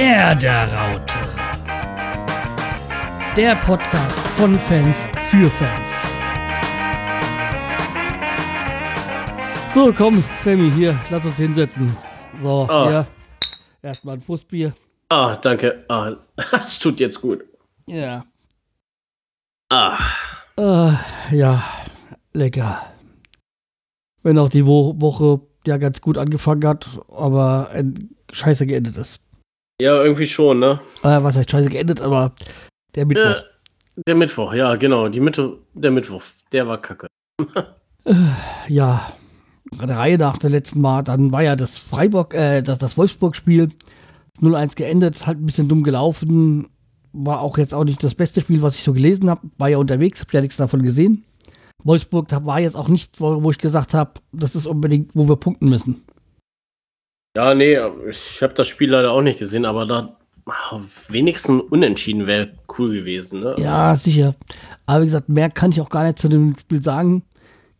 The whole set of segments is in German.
Werderaute. Der Podcast von Fans für Fans. So, komm, Sammy, hier, lass uns hinsetzen. So, Ah. hier. Erstmal ein Fußbier. Ah, danke. Ah, das tut jetzt gut. Ja. Ah, Äh, ja, lecker. Wenn auch die Wo Woche ja ganz gut angefangen hat, aber äh, scheiße geendet ist. Ja, irgendwie schon, ne? Äh, was heißt scheiße geendet, aber der Mittwoch. Äh, der Mittwoch, ja, genau. Die Mitte, der Mittwoch, der war kacke. ja, der Reihe nach der letzten Mal, dann war ja das Freiburg, äh, das, das Wolfsburg-Spiel 0-1 geendet, halt ein bisschen dumm gelaufen. War auch jetzt auch nicht das beste Spiel, was ich so gelesen habe. War ja unterwegs, hab ja nichts davon gesehen. Wolfsburg war jetzt auch nicht, wo, wo ich gesagt habe, das ist unbedingt, wo wir punkten müssen. Ja, nee, ich habe das Spiel leider auch nicht gesehen, aber da wenigstens unentschieden wäre cool gewesen, ne? Ja, sicher. Aber wie gesagt, mehr kann ich auch gar nicht zu dem Spiel sagen.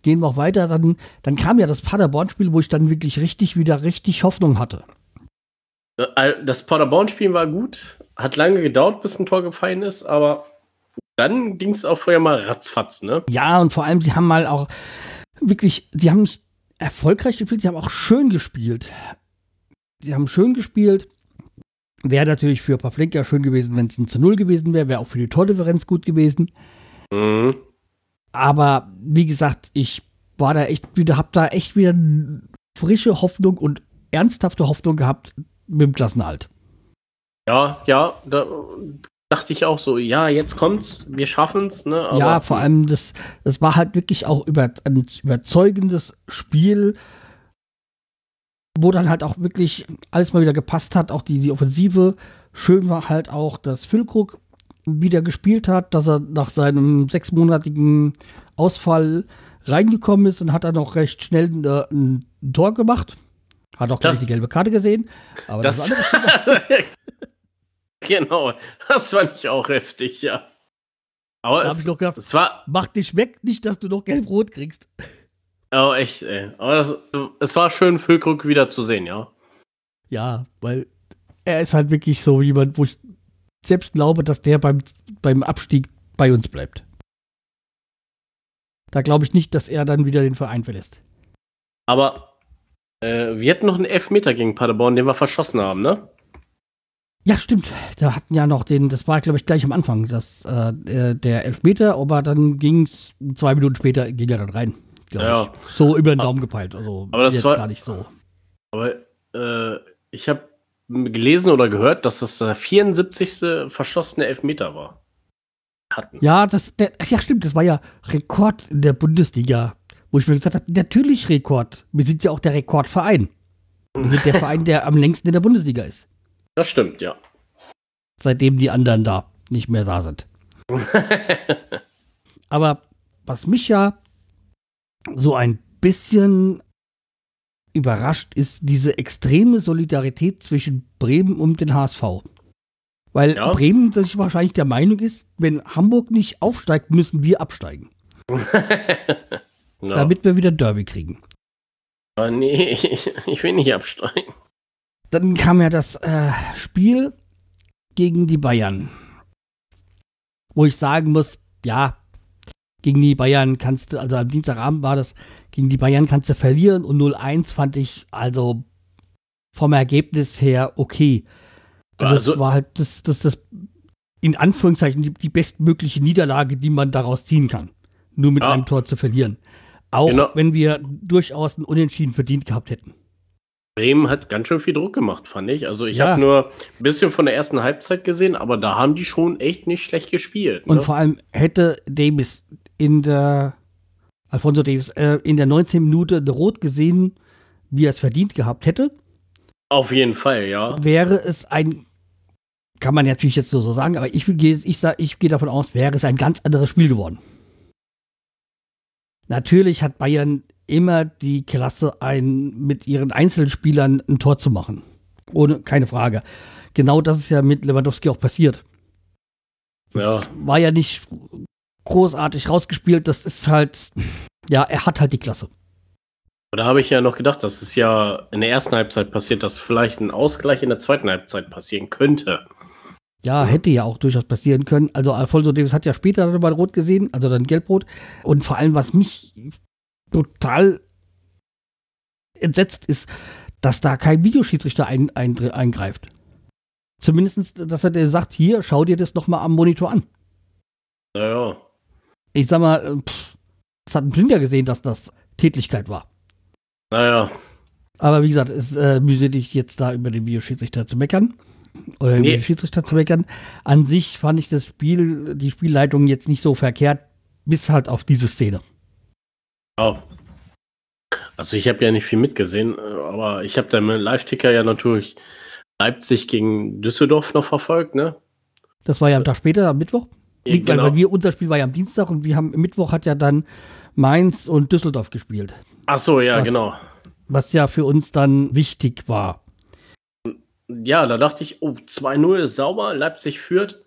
Gehen wir auch weiter. Dann, dann kam ja das Paderborn-Spiel, wo ich dann wirklich richtig wieder richtig Hoffnung hatte. Äh, Das Paderborn-Spiel war gut. Hat lange gedauert, bis ein Tor gefallen ist, aber dann ging es auch vorher mal ratzfatz, ne? Ja, und vor allem, sie haben mal auch wirklich, die haben nicht erfolgreich gespielt, sie haben auch schön gespielt. Sie haben schön gespielt. Wäre natürlich für Pavlenka schön gewesen, wenn es ein zu Null gewesen wäre, wäre auch für die Tordifferenz gut gewesen. Mhm. Aber wie gesagt, ich war da echt wieder, hab da echt wieder frische Hoffnung und ernsthafte Hoffnung gehabt mit dem Klassenhalt. Ja, ja, da dachte ich auch so, ja, jetzt kommt's, wir schaffen's, ne? Aber, ja, vor allem, das, das war halt wirklich auch über, ein überzeugendes Spiel, wo dann halt auch wirklich alles mal wieder gepasst hat. Auch die, die Offensive. Schön war halt auch, dass Füllkrug wieder gespielt hat, dass er nach seinem sechsmonatigen Ausfall reingekommen ist und hat dann auch recht schnell äh, ein Tor gemacht. Hat auch gleich die gelbe Karte gesehen. Aber das, Das, genau, das fand ich auch heftig, ja. Aber Da es, ich noch gedacht, es war mach dich weg, nicht, dass du noch gelb-rot kriegst. Oh, echt, ey. Aber das, es war schön, Füllkrug wieder zu sehen, ja. Ja, weil er ist halt wirklich so jemand, wo ich selbst glaube, dass der beim, beim Abstieg bei uns bleibt. Da glaube ich nicht, dass er dann wieder den Verein verlässt. Aber äh, wir hatten noch einen Elfmeter gegen Paderborn, den wir verschossen haben, ne? Ja, stimmt. Da hatten ja noch den, das war, glaube ich, gleich am Anfang, das, äh, der Elfmeter, aber dann ging es zwei Minuten später, ging er dann rein. Ja. Ich. So über den Daumen gepeilt. Also Aber das jetzt war- gar nicht so. Aber äh, ich habe gelesen oder gehört, dass das der 74. verschossene Elfmeter war. Hatten. Ja, das, der, ach ja, stimmt, das war ja Rekord in der Bundesliga, wo ich mir gesagt habe, natürlich Rekord. Wir sind ja auch der Rekordverein. Wir sind der Verein, der am längsten in der Bundesliga ist. Das stimmt, ja. Seitdem die anderen da nicht mehr da sind. Aber was mich ja so ein bisschen überrascht, ist diese extreme Solidarität zwischen Bremen und den HSV. Weil Ja. Bremen sich wahrscheinlich der Meinung ist, wenn Hamburg nicht aufsteigt, müssen wir absteigen, ja. damit wir wieder Derby kriegen. Aber nee, ich, ich will nicht absteigen. Dann kam ja das äh, Spiel gegen die Bayern. Wo ich sagen muss, ja, gegen die Bayern kannst du, also am Dienstagabend war das, gegen die Bayern kannst du verlieren und 0-1 fand ich also vom Ergebnis her okay. Also, Also- es war halt das, das, das in Anführungszeichen die, die bestmögliche Niederlage, die man daraus ziehen kann. Nur mit Ja. einem Tor zu verlieren. Auch Genau. wenn wir durchaus ein Unentschieden verdient gehabt hätten. Bremen hat ganz schön viel Druck gemacht, fand ich. Also ich Ja. habe nur ein bisschen von der ersten Halbzeit gesehen, aber da haben die schon echt nicht schlecht gespielt. Und Ne? vor allem hätte Davis in der Alfonso Davis äh, in der 19 Minute Rot gesehen, wie er es verdient gehabt hätte, Auf jeden Fall, ja. wäre es ein kann man natürlich jetzt nur so sagen, aber ich gehe ich, sag- ich gehe davon aus, wäre es ein ganz anderes Spiel geworden. Natürlich hat Bayern immer die Klasse, ein, mit ihren Einzelspielern ein Tor zu machen. Ohne, keine Frage. Genau das ist ja mit Lewandowski auch passiert. Das Ja. war ja nicht großartig rausgespielt, das ist halt, ja, er hat halt die Klasse. Oder habe ich ja noch gedacht, dass es ja in der ersten Halbzeit passiert, dass vielleicht ein Ausgleich in der zweiten Halbzeit passieren könnte. Ja, hätte ja auch durchaus passieren können. Also Alfonso Davis hat ja später dann mal rot gesehen, also dann gelb-rot. Und vor allem, was mich total entsetzt ist, dass da kein Videoschiedsrichter ein, ein, eingreift. Zumindest, dass er sagt, hier, schau dir das noch mal am Monitor an. Naja. Ich sag mal, äh, pff, das hat ein Blinder gesehen, dass das Tätlichkeit war. Naja. Aber wie gesagt, es äh, mühselig, jetzt da über den Videoschiedsrichter zu meckern. Oder nee. über den Schiedsrichter zu meckern. An sich fand ich das Spiel, die Spielleitung jetzt nicht so verkehrt, bis halt auf diese Szene. Oh. Also ich habe ja nicht viel mitgesehen, aber ich habe da mit Live-Ticker ja natürlich Leipzig gegen Düsseldorf noch verfolgt, ne? Das war ja am Tag später, am Mittwoch. Ja, genau. Weil wir, unser Spiel war ja am Dienstag und wir haben Mittwoch hat ja dann Mainz und Düsseldorf gespielt. Ach so, ja, was, genau. Was ja für uns dann wichtig war. Ja, da dachte ich, oh, 2-0 ist sauber, Leipzig führt.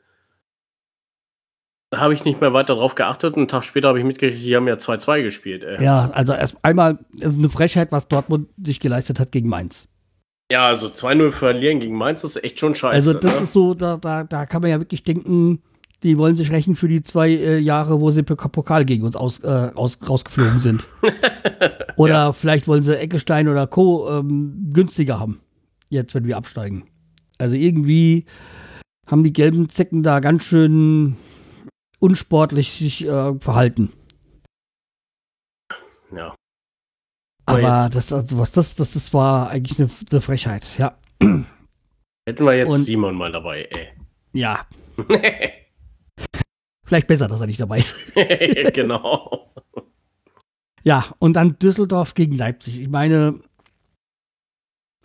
Da habe ich nicht mehr weiter drauf geachtet. Einen Tag später habe ich mitgekriegt, die haben ja 2-2 gespielt. Ey. Ja, also erst einmal ist eine Frechheit, was Dortmund sich geleistet hat gegen Mainz. Ja, also 2-0 verlieren gegen Mainz ist echt schon scheiße. Also das ne? ist so, da, da, da kann man ja wirklich denken, die wollen sich rächen für die zwei äh, Jahre, wo sie Pokal gegen uns aus, äh, aus, rausgeflogen sind. oder ja. vielleicht wollen sie Eckestein oder Co. Ähm, günstiger haben. Jetzt, wenn wir absteigen. Also irgendwie haben die gelben Zecken da ganz schön unsportlich sich äh, verhalten. Ja. Aber das, also, was das, das, das war eigentlich eine, eine Frechheit, ja. Hätten wir jetzt Und, Simon mal dabei, ey. Ja. Vielleicht besser, dass er nicht dabei ist. genau. Ja, und dann Düsseldorf gegen Leipzig. Ich meine,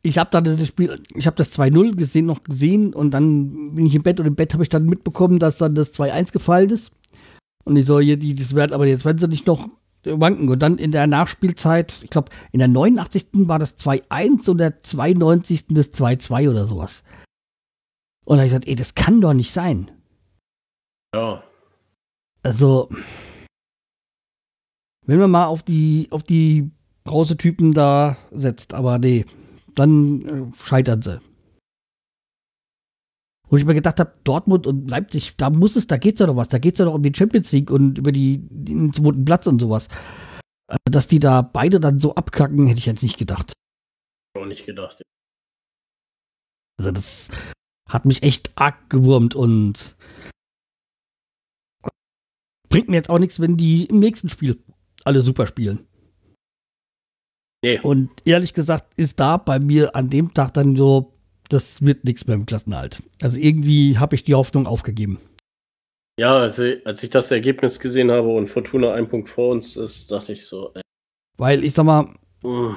ich habe da das Spiel, ich habe das 2-0 gesehen, noch gesehen und dann bin ich im Bett und im Bett habe ich dann mitbekommen, dass dann das 2-1 gefallen ist. Und ich so, hier, die, das wird, aber jetzt werden sie nicht noch wanken. Und dann in der Nachspielzeit, ich glaube, in der 89. war das 2-1 und der 92. das 2-2 oder sowas. Und da habe ich gesagt, ey, das kann doch nicht sein. Ja. Also, wenn man mal auf die, auf die Brausetypen da setzt, aber nee, dann äh, scheitern sie. Wo ich mir gedacht habe, Dortmund und Leipzig, da muss es, da geht's ja noch was, da geht's ja noch um die Champions League und über die, den zweiten Platz und sowas. Also, dass die da beide dann so abkacken, hätte ich jetzt nicht gedacht. Auch nicht gedacht. Also das hat mich echt arg gewurmt und bringt mir jetzt auch nichts, wenn die im nächsten Spiel alle super spielen. Nee. Und ehrlich gesagt ist da bei mir an dem Tag dann so, das wird nichts mehr im Klassenhalt. Also irgendwie habe ich die Hoffnung aufgegeben. Ja, also als ich das Ergebnis gesehen habe und Fortuna ein Punkt vor uns ist, dachte ich so. Ey. Weil ich sag mal, uh.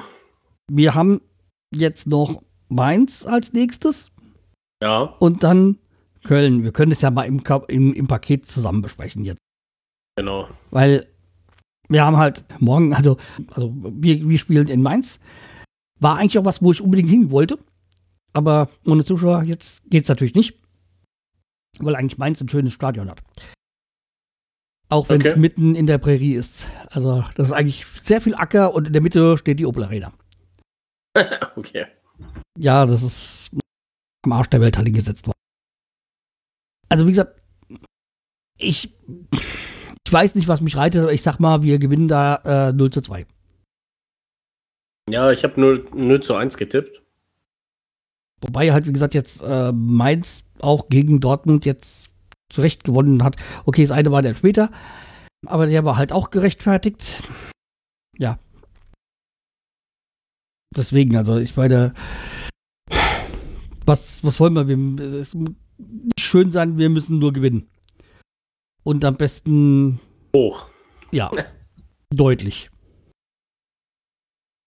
wir haben jetzt noch Mainz als nächstes. Ja. Und dann Köln. Wir können es ja mal im, im, im Paket zusammen besprechen jetzt. Genau. Weil wir haben halt morgen, also, also wir, wir spielen in Mainz. War eigentlich auch was, wo ich unbedingt hin wollte. Aber ohne Zuschauer jetzt geht es natürlich nicht. Weil eigentlich Mainz ein schönes Stadion hat. Auch wenn es okay. mitten in der Prärie ist. Also, das ist eigentlich sehr viel Acker und in der Mitte steht die Opel Arena. okay. Ja, das ist am Arsch der Welt halt hingesetzt worden. Also, wie gesagt, ich, ich weiß nicht, was mich reitet, aber ich sag mal, wir gewinnen da äh, 0 zu 2. Ja, ich habe 0, 0 zu 1 getippt. Wobei halt, wie gesagt, jetzt äh, Mainz auch gegen Dortmund jetzt zurecht gewonnen hat. Okay, das eine war der später, aber der war halt auch gerechtfertigt. Ja. Deswegen, also ich meine, was, was wollen wir? wir es muss schön sein, wir müssen nur gewinnen. Und am besten. Hoch. Ja. deutlich.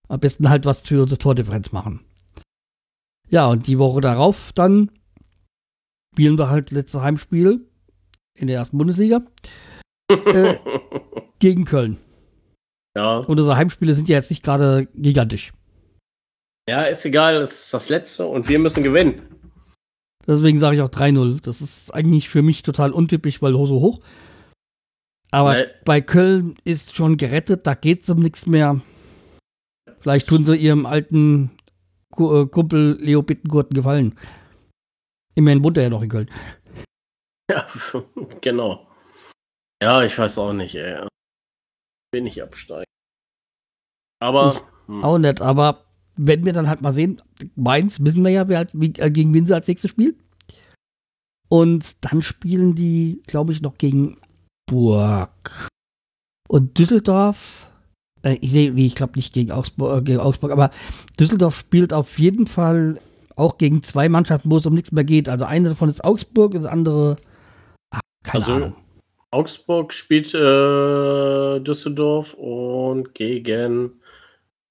Am besten halt was für unsere Tordifferenz machen. Ja, und die Woche darauf dann spielen wir halt letztes Heimspiel in der ersten Bundesliga äh, gegen Köln. Ja. Und unsere Heimspiele sind ja jetzt nicht gerade gigantisch. Ja, ist egal, es ist das letzte und wir müssen gewinnen. Deswegen sage ich auch 3-0. Das ist eigentlich für mich total untypisch, weil so hoch. Aber nee. bei Köln ist schon gerettet, da geht es um nichts mehr. Vielleicht tun sie ihrem alten äh, Kumpel Leo Bittenkurt einen Gefallen. Immerhin wohnt er ja noch in Köln. Ja, genau. Ja, ich weiß auch nicht, ey. Will nicht absteigen. Aber. Ich- hm, Auch nett, aber wenn wir dann halt mal sehen, Mainz wissen wir ja, wer halt, wie, äh, gegen wen sie als nächstes spielen. Und dann spielen die, glaube ich, noch gegen Burg. Und Düsseldorf, äh, ich, nee, ich glaube nicht gegen Augsburg, äh, gegen Augsburg, aber Düsseldorf spielt auf jeden Fall auch gegen zwei Mannschaften, wo es um nichts mehr geht. Also eine davon ist Augsburg und das andere, ah, keine Also, Ahnung. Augsburg spielt äh, Düsseldorf und gegen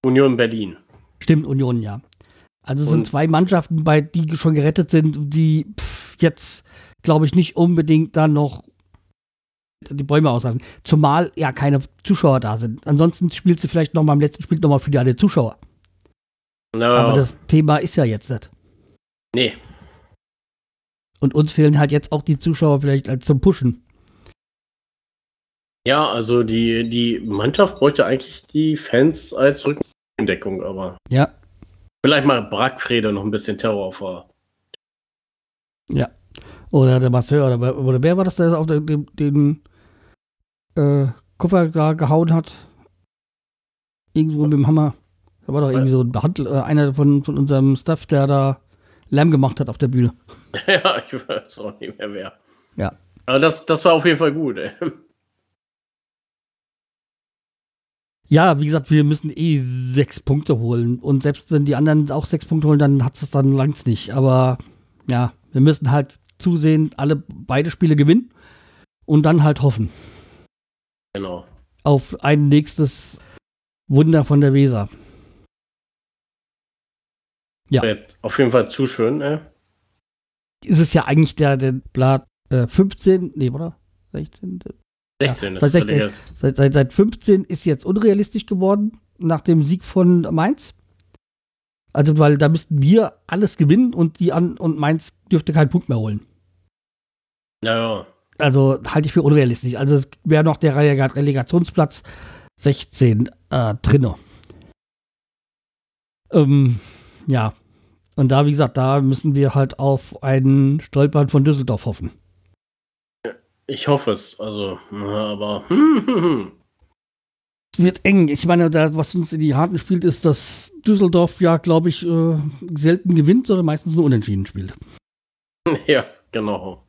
Union Berlin. Stimmt, Union, ja. Also es sind zwei Mannschaften, bei die schon gerettet sind und die pff, jetzt, glaube ich, nicht unbedingt dann noch die Bäume aushalten. Zumal ja keine Zuschauer da sind. Ansonsten spielt sie vielleicht noch mal im letzten Spiel noch mal für die alle Zuschauer. Na, Aber das Thema ist ja jetzt nicht. nee, Und uns fehlen halt jetzt auch die Zuschauer vielleicht als zum Pushen. ja, also die, die Mannschaft bräuchte eigentlich die Fans als Rückendeckung, aber Ja. vielleicht mal Brackfrede noch ein bisschen Terror auf der Oder der Marcel oder, wer- oder wer war das, der auf den, den, den äh, Koffer da gehauen hat? Irgendwo mit dem Hammer. Da war doch irgendwie so ein Behandel, äh, einer von, von unserem Staff, der da Lärm gemacht hat auf der Bühne. Ja, ich weiß auch nicht mehr wer. Ja. Aber das, das war auf jeden Fall gut, ey. Ja, wie gesagt, wir müssen eh sechs Punkte holen. Und selbst wenn die anderen auch sechs Punkte holen, dann hat es dann langs nicht. Aber ja, wir müssen halt zusehen, alle beide Spiele gewinnen und dann halt hoffen Genau. auf ein nächstes Wunder von der Weser. Ja. Auf jeden Fall zu schön, ey. Ist es ja eigentlich der, der Blatt äh, 15, nee, oder? 16. 16 seit ist 16. völlig- Seit, seit, seit 15 ist jetzt unrealistisch geworden nach dem Sieg von Mainz. Also, weil da müssten wir alles gewinnen und die an und Mainz dürfte keinen Punkt mehr holen. Ja, ja. Also halte ich für unrealistisch. Also es wäre noch der Relega- Relegationsplatz 16 äh, drinne. Ähm, ja. Und da, wie gesagt, da müssen wir halt auf einen Stolpern von Düsseldorf hoffen. Ich hoffe es. Also, na, aber. Hm, hm, hm. Es wird eng. Ich meine, da, was uns in die Harten spielt, ist, dass Düsseldorf ja, glaube ich, äh, selten gewinnt, sondern meistens nur unentschieden spielt. Ja, genau.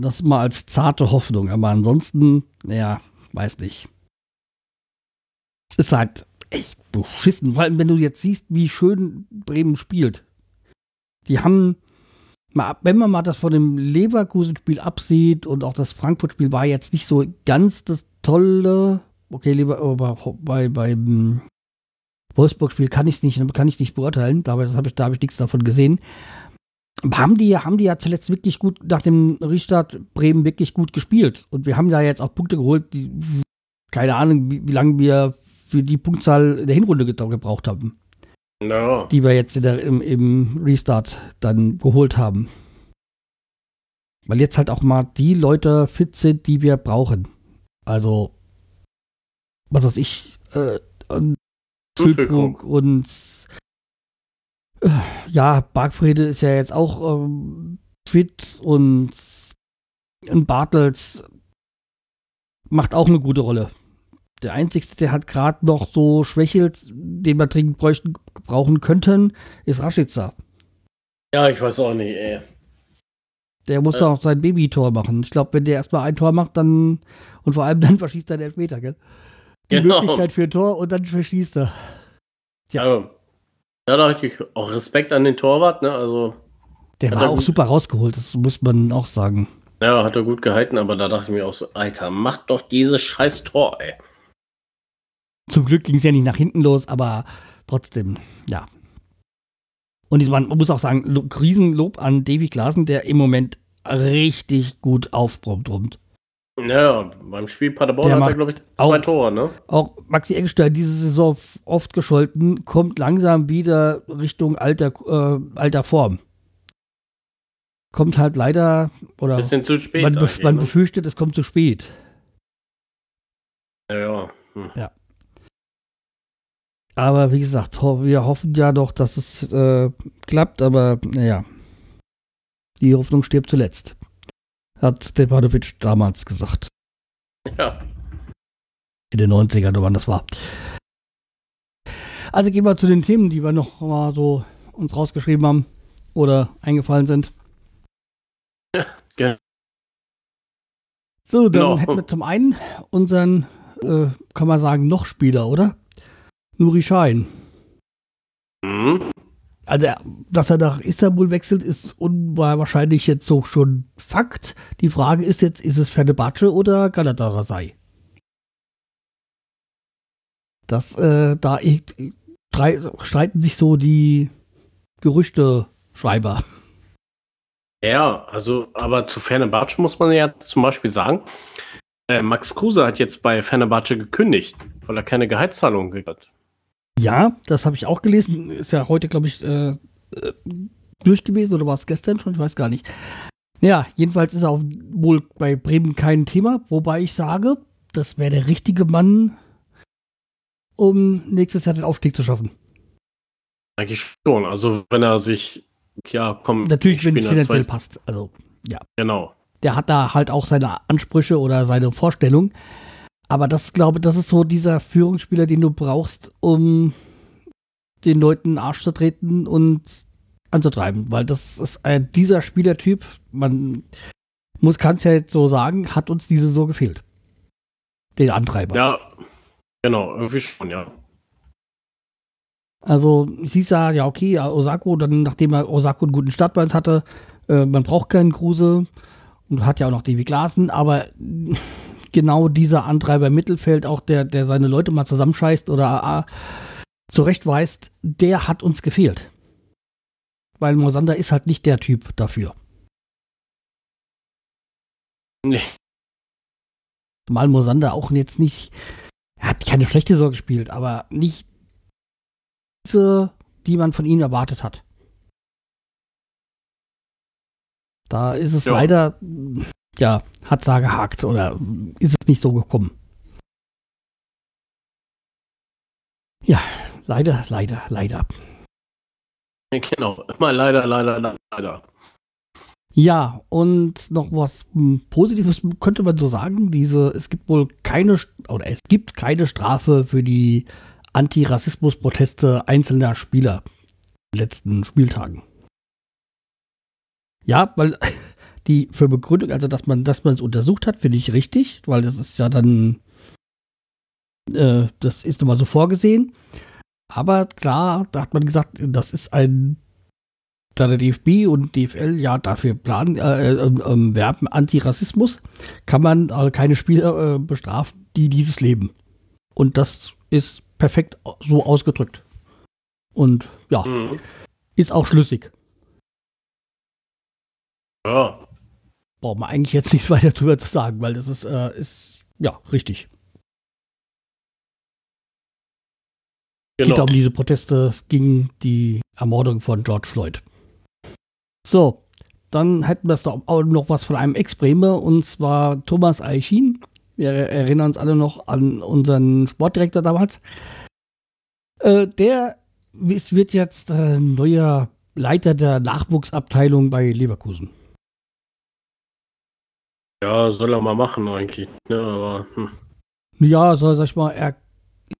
Das mal als zarte Hoffnung. Aber ansonsten, naja, weiß nicht. Es ist halt echt beschissen. Vor allem, wenn du jetzt siehst, wie schön Bremen spielt. Die haben, wenn man mal das von dem Leverkusen-Spiel absieht und auch das Frankfurt-Spiel war jetzt nicht so ganz das tolle. Okay, Lever, aber bei, beim Wolfsburg-Spiel kann ich es nicht, kann ich nicht beurteilen. Da habe ich, da hab ich nichts davon gesehen. Haben die, haben die ja zuletzt wirklich gut nach dem Restart Bremen wirklich gut gespielt. Und wir haben da jetzt auch Punkte geholt, die, keine Ahnung, wie, wie lange wir für die Punktzahl in der Hinrunde ge- gebraucht haben, Ja, die wir jetzt im, im Restart dann geholt haben. Weil jetzt halt auch mal die Leute fit sind, die wir brauchen. Also, was weiß ich, äh, und und äh, ja, Bargfrede ist ja jetzt auch ähm, fit und, und Bartels macht auch eine gute Rolle. Der Einzige, der hat gerade noch so schwächelt, den wir dringend bräuchten, brauchen könnten, ist Rashica. ja, ich weiß auch nicht, ey. Der muss Äh. doch auch sein Babytor machen. Ich glaube, wenn der erstmal ein Tor macht, dann und vor allem dann verschießt er den Elfmeter, gell? Die Genau. Möglichkeit für ein Tor und dann verschießt er. Ja. Ja. Ja, da hatte ich auch Respekt an den Torwart, ne? Also, Der war auch gut- super rausgeholt, das muss man auch sagen. ja, hat er gut gehalten, aber da dachte ich mir auch so, Alter, mach doch dieses scheiß Tor, ey. Zum Glück ging es ja nicht nach hinten los, aber trotzdem, ja. Und ich- man muss auch sagen, Lo- Riesenlob an Davy Klaassen, der im Moment richtig gut aufbrummt. Ja, beim Spiel Paderborn Der hat er, glaube ich, auch- zwei Tore, ne? Auch Maxi Eggestein diese Saison oft gescholten, kommt langsam wieder Richtung alter, äh, alter Form. Kommt halt leider, oder Bisschen zu spät. man, man ne? befürchtet, es kommt zu spät. Ja, ja. Hm. Aber wie gesagt, wir hoffen ja doch, dass es äh, klappt, aber naja. Die Hoffnung stirbt zuletzt. Hat Stepanovic damals gesagt. Ja. In den 90ern, wann das war. Also gehen wir zu den Themen, die wir noch mal so uns rausgeschrieben haben oder eingefallen sind. Ja, gerne. So, dann genau. hätten wir zum einen unseren, äh, kann man sagen, noch Spieler, oder? Nuri Schein. Mhm. Also, dass er nach Istanbul wechselt, ist unwahrscheinlich jetzt so schon Fakt. Die Frage ist jetzt, ist es Fenerbahce oder Galatasaray? Das, äh, da ich, drei, streiten sich so die Gerüchte-Schreiber. Ja, also, aber zu Fenerbahce muss man ja zum Beispiel sagen, äh, Max Kruse hat jetzt bei Fenerbahce gekündigt, weil er keine Gehaltszahlung gekriegt hat. Ja, das habe ich auch gelesen. Ist ja heute, glaube ich, äh, äh, durch gewesen oder war es gestern schon? Ich weiß gar nicht. Ja, jedenfalls ist er auch wohl bei Bremen kein Thema, wobei ich sage, das wäre der richtige Mann, um nächstes Jahr den Aufstieg zu schaffen. Eigentlich schon. Also, wenn er sich, ja, kommt. Natürlich, wenn es finanziell passt. Also, ja. Genau. Der hat da halt auch seine Ansprüche oder seine Vorstellungen. Aber das glaube das ist so dieser Führungsspieler, den du brauchst, um den Leuten den Arsch zu treten und anzutreiben, weil das ist ein, dieser Spielertyp, man muss kann es ja jetzt so sagen, hat uns diese so gefehlt. Den Antreiber. Ja, genau, irgendwie schon, ja. Also hieß ja, ja, okay, Osako, dann nachdem er Osako einen guten Startplan hatte, äh, man braucht keinen Kruse und hat ja auch noch Davy Glasen, aber genau dieser Antreiber im Mittelfeld, auch der, der seine Leute mal zusammenscheißt oder äh, zurechtweist, der hat uns gefehlt. Weil Mosander ist halt nicht der Typ dafür. Nee. Zumal Mosander auch jetzt nicht, er hat keine schlechte Sorge gespielt, aber nicht diese, die man von ihm erwartet hat. Da ist es ja. leider ja, hat da gehakt oder ist es nicht so gekommen? Ja, leider, leider, leider. Genau, immer leider, leider, leider. Ja, und noch was Positives könnte man so sagen. Diese, es gibt wohl keine oder es gibt keine Strafe für die Antirassismus-Proteste einzelner Spieler in den letzten Spieltagen. Ja, weil die für Begründung, also dass man, dass man es untersucht hat, finde ich richtig, weil das ist ja dann, äh, das ist nochmal so vorgesehen. Aber klar, da hat man gesagt, das ist ein, da der DFB und DFL ja dafür planen, äh, äh, äh, werben Antirassismus, kann man äh, keine Spieler äh, bestrafen, die dieses leben. Und das ist perfekt so ausgedrückt. Und ja, mhm. ist auch schlüssig. Ja, braucht man eigentlich jetzt nichts weiter drüber zu sagen, weil das ist, äh, ist ja richtig. Genau. Geht um diese Proteste gegen die Ermordung von George Floyd. So, dann hätten wir auch noch was von einem Ex-Bremer und zwar Thomas Eichin. Wir erinnern uns alle noch an unseren Sportdirektor damals. Äh, der wird jetzt äh, neuer Leiter der Nachwuchsabteilung bei Leverkusen. Ja, soll er mal machen eigentlich. Ne? Aber, hm. Ja, soll sag ich mal, er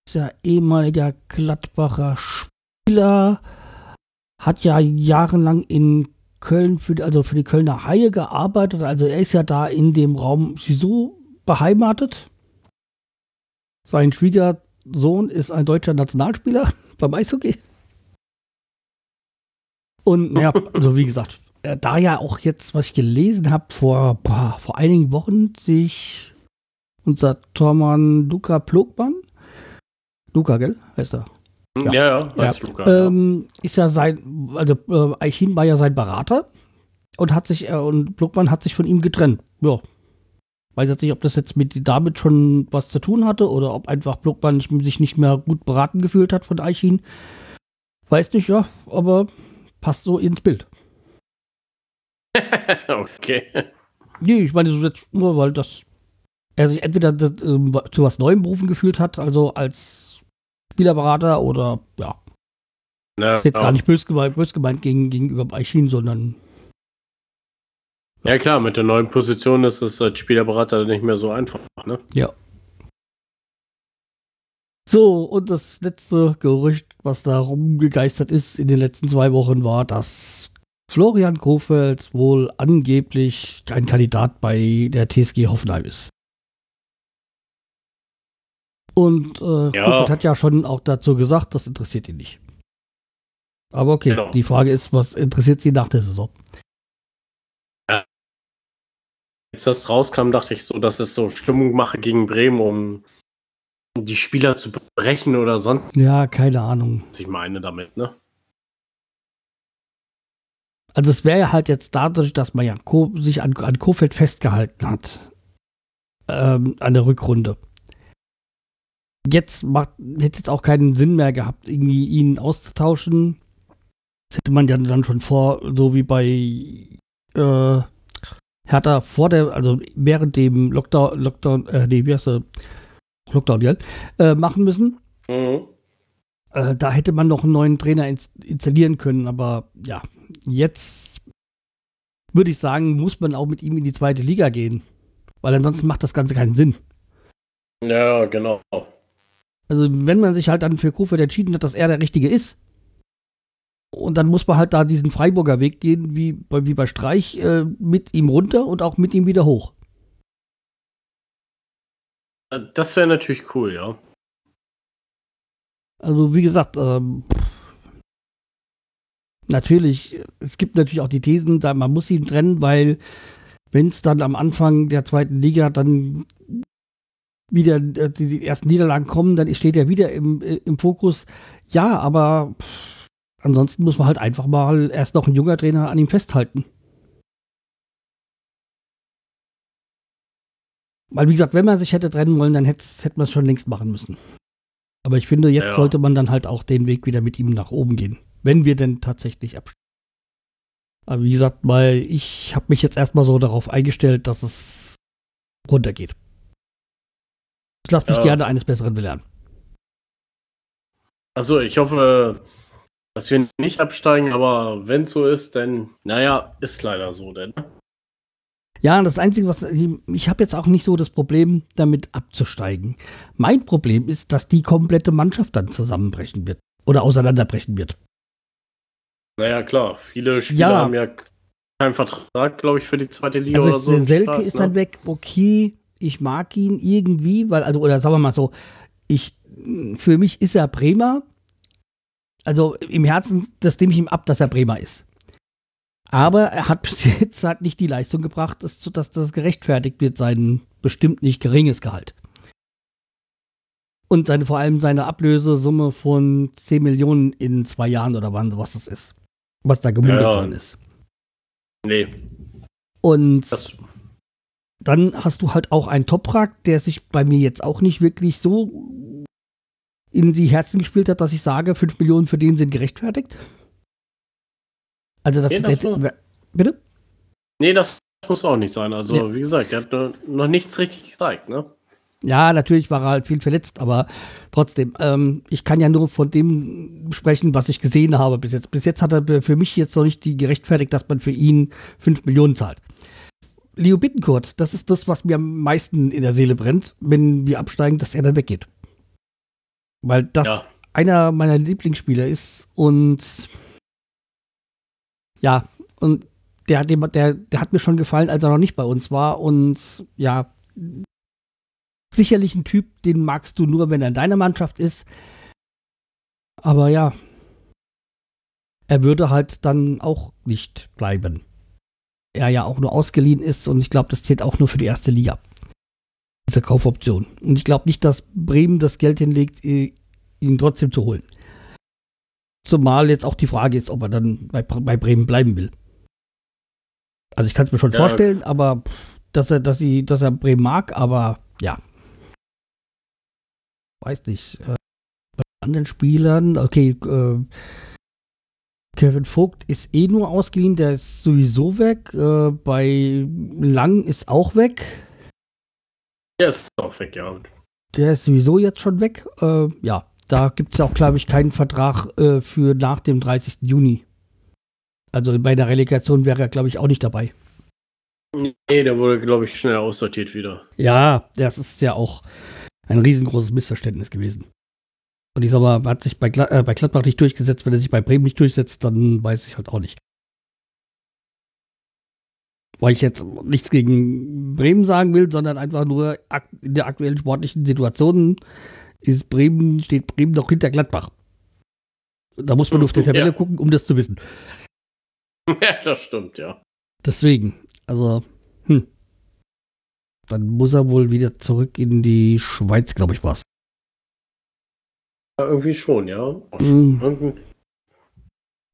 ist ja ehemaliger Gladbacher Spieler, hat ja jahrelang in Köln für, also für die Kölner Haie gearbeitet. Also er ist ja da in dem Raum so beheimatet. Sein Schwiegersohn ist ein deutscher Nationalspieler beim Eishockey. Und naja, also wie gesagt, da ja auch jetzt, was ich gelesen habe, vor, boah, vor einigen Wochen sich unser Tormann Luca Plogmann, Luca, gell, heißt er? Ja, ja, ja heißt ja. Luca. Ähm, ist ja sein, also äh, Eichin war ja sein Berater und hat sich, äh, und Plogmann hat sich von ihm getrennt. Ja. Weiß jetzt nicht, ob das jetzt mit damit schon was zu tun hatte oder ob einfach Plogmann sich nicht mehr gut beraten gefühlt hat von Eichin. Weiß nicht, ja, aber passt so ins Bild. okay. Nee, ich meine, so jetzt nur, weil das er sich entweder das, äh, zu was Neuem berufen gefühlt hat, also als Spielerberater oder ja. Ja, ist jetzt gar nicht böse gemeint, bös gemeint gegen, gegenüber Baishin, sondern. Ja, klar, mit der neuen Position ist es als Spielerberater nicht mehr so einfach, ne? Ja. So, und das letzte Gerücht, was da rumgegeistert ist in den letzten zwei Wochen, war, dass Florian Kofeld wohl angeblich ein Kandidat bei der TSG Hoffenheim ist. Und äh, ja. Kofeld hat ja schon auch dazu gesagt, das interessiert ihn nicht. Aber okay, genau. die Frage ist, was interessiert sie nach der Saison? Ja. Als das rauskam, dachte ich so, dass es so Stimmung mache gegen Bremen, um die Spieler zu brechen oder sonst. Ja, keine Ahnung. Was ich meine damit, ne? Also es wäre ja halt jetzt dadurch, dass man ja Co sich an, an Kofeld festgehalten hat. Ähm, an der Rückrunde. Jetzt macht, hätte jetzt auch keinen Sinn mehr gehabt, irgendwie ihn auszutauschen. Das hätte man ja dann schon vor, so wie bei äh, Hertha vor der, also während dem Lockdown, Lockdown, äh, nee, wie heißt der? Lockdown, ja, äh, machen müssen. Mhm. Äh, da hätte man noch einen neuen Trainer ins installieren können, aber ja, jetzt würde ich sagen, muss man auch mit ihm in die zweite Liga gehen. Weil ansonsten macht das Ganze keinen Sinn. Ja, genau. Also, wenn man sich halt dann für Kofeld entschieden hat, dass er der Richtige ist, und dann muss man halt da diesen Freiburger Weg gehen, wie bei, wie bei Streich, äh, mit ihm runter und auch mit ihm wieder hoch. Äh, das wäre natürlich cool, ja. Also, wie gesagt, ähm, natürlich, es gibt natürlich auch die Thesen, da man muss ihn trennen, weil wenn es dann am Anfang der zweiten Liga dann wieder äh, die, die, ersten Niederlagen kommen, dann steht er wieder im, äh, im Fokus. Ja, aber pff, ansonsten muss man halt einfach mal erst noch ein junger Trainer an ihm festhalten. Weil, wie gesagt, wenn man sich hätte trennen wollen, dann hätte, hätte man es schon längst machen müssen. Aber ich finde, jetzt ja. sollte man dann halt auch den Weg wieder mit ihm nach oben gehen. Wenn wir denn tatsächlich absteigen. Aber wie gesagt, weil ich habe mich jetzt erstmal so darauf eingestellt, dass es runtergeht. Ich lasse mich ja. gerne eines Besseren belehren. Also ich hoffe, dass wir nicht absteigen, aber wenn es so ist, dann, naja, ist leider so, denn. Ja, das Einzige, was ich, ich habe jetzt auch nicht so das Problem, damit abzusteigen. Mein Problem ist, dass die komplette Mannschaft dann zusammenbrechen wird oder auseinanderbrechen wird. Naja, klar. Viele Spieler ja. haben ja keinen Vertrag, glaube ich, für die zweite Liga also oder so. Selke Spaß, ist ne? dann weg. Okay, ich mag ihn irgendwie, weil, also, oder sagen wir mal so, ich, für mich ist er Bremer. Also im Herzen, das nehme ich ihm ab, dass er Bremer ist. Aber er hat bis jetzt halt nicht die Leistung gebracht, dass, dass das gerechtfertigt wird, sein bestimmt nicht geringes Gehalt. Und seine, vor allem seine Ablösesumme von 10 Millionen in zwei Jahren oder wann, was das ist. Was da gemundet ja, worden ist. Nee. Und das dann hast du halt auch einen Toprak, der sich bei mir jetzt auch nicht wirklich so in die Herzen gespielt hat, dass ich sage, 5 Millionen für den sind gerechtfertigt. Also das, nee, das der, bitte? Nee, das muss auch nicht sein. Also, ja. wie gesagt, der hat noch nichts richtig gezeigt, ne? Ja, natürlich war er halt viel verletzt, aber trotzdem, ähm, ich kann ja nur von dem sprechen, was ich gesehen habe bis jetzt. Bis jetzt hat er für mich jetzt noch nicht die gerechtfertigt, dass man für ihn 5 Millionen zahlt. Leo Bittencourt, das ist das, was mir am meisten in der Seele brennt, wenn wir absteigen, dass er dann weggeht. Weil das ja. einer meiner Lieblingsspieler ist und ja, und der, der, der, der hat mir schon gefallen, als er noch nicht bei uns war und ja, sicherlich ein Typ, den magst du nur, wenn er in deiner Mannschaft ist. Aber ja, er würde halt dann auch nicht bleiben er ja auch nur ausgeliehen ist und ich glaube, das zählt auch nur für die erste Liga. Diese Kaufoption. Und ich glaube nicht, dass Bremen das Geld hinlegt, ihn trotzdem zu holen. Zumal jetzt auch die Frage ist, ob er dann bei, bei Bremen bleiben will. Also ich kann es mir schon ja, vorstellen, aber dass er, dass, sie, dass er Bremen mag, aber ja. Weiß nicht. Äh, bei anderen Spielern, okay, äh, Kevin Vogt ist eh nur ausgeliehen, der ist sowieso weg. Äh, bei Lang ist auch weg. Der ist auch weg, ja. Der ist sowieso jetzt schon weg. Äh, ja. Da gibt es ja auch, glaube ich, keinen Vertrag äh, für nach dem 30. Juni. Also bei der Relegation wäre er, glaube ich, auch nicht dabei. Nee, der wurde, glaube ich, schnell aussortiert wieder. Ja, das ist ja auch ein riesengroßes Missverständnis gewesen. Und ich sag mal, hat sich bei, Gla äh, bei Gladbach nicht durchgesetzt, wenn er sich bei Bremen nicht durchsetzt, dann weiß ich halt auch nicht. Weil ich jetzt nichts gegen Bremen sagen will, sondern einfach nur in der aktuellen sportlichen Situation ist Bremen, steht Bremen noch hinter Gladbach. Da muss man nur auf der Tabelle ja. gucken, um das zu wissen. Ja, das stimmt, ja. Deswegen, also. Dann muss er wohl wieder zurück in die Schweiz, glaube ich, was. Ja, irgendwie schon, ja. Mhm.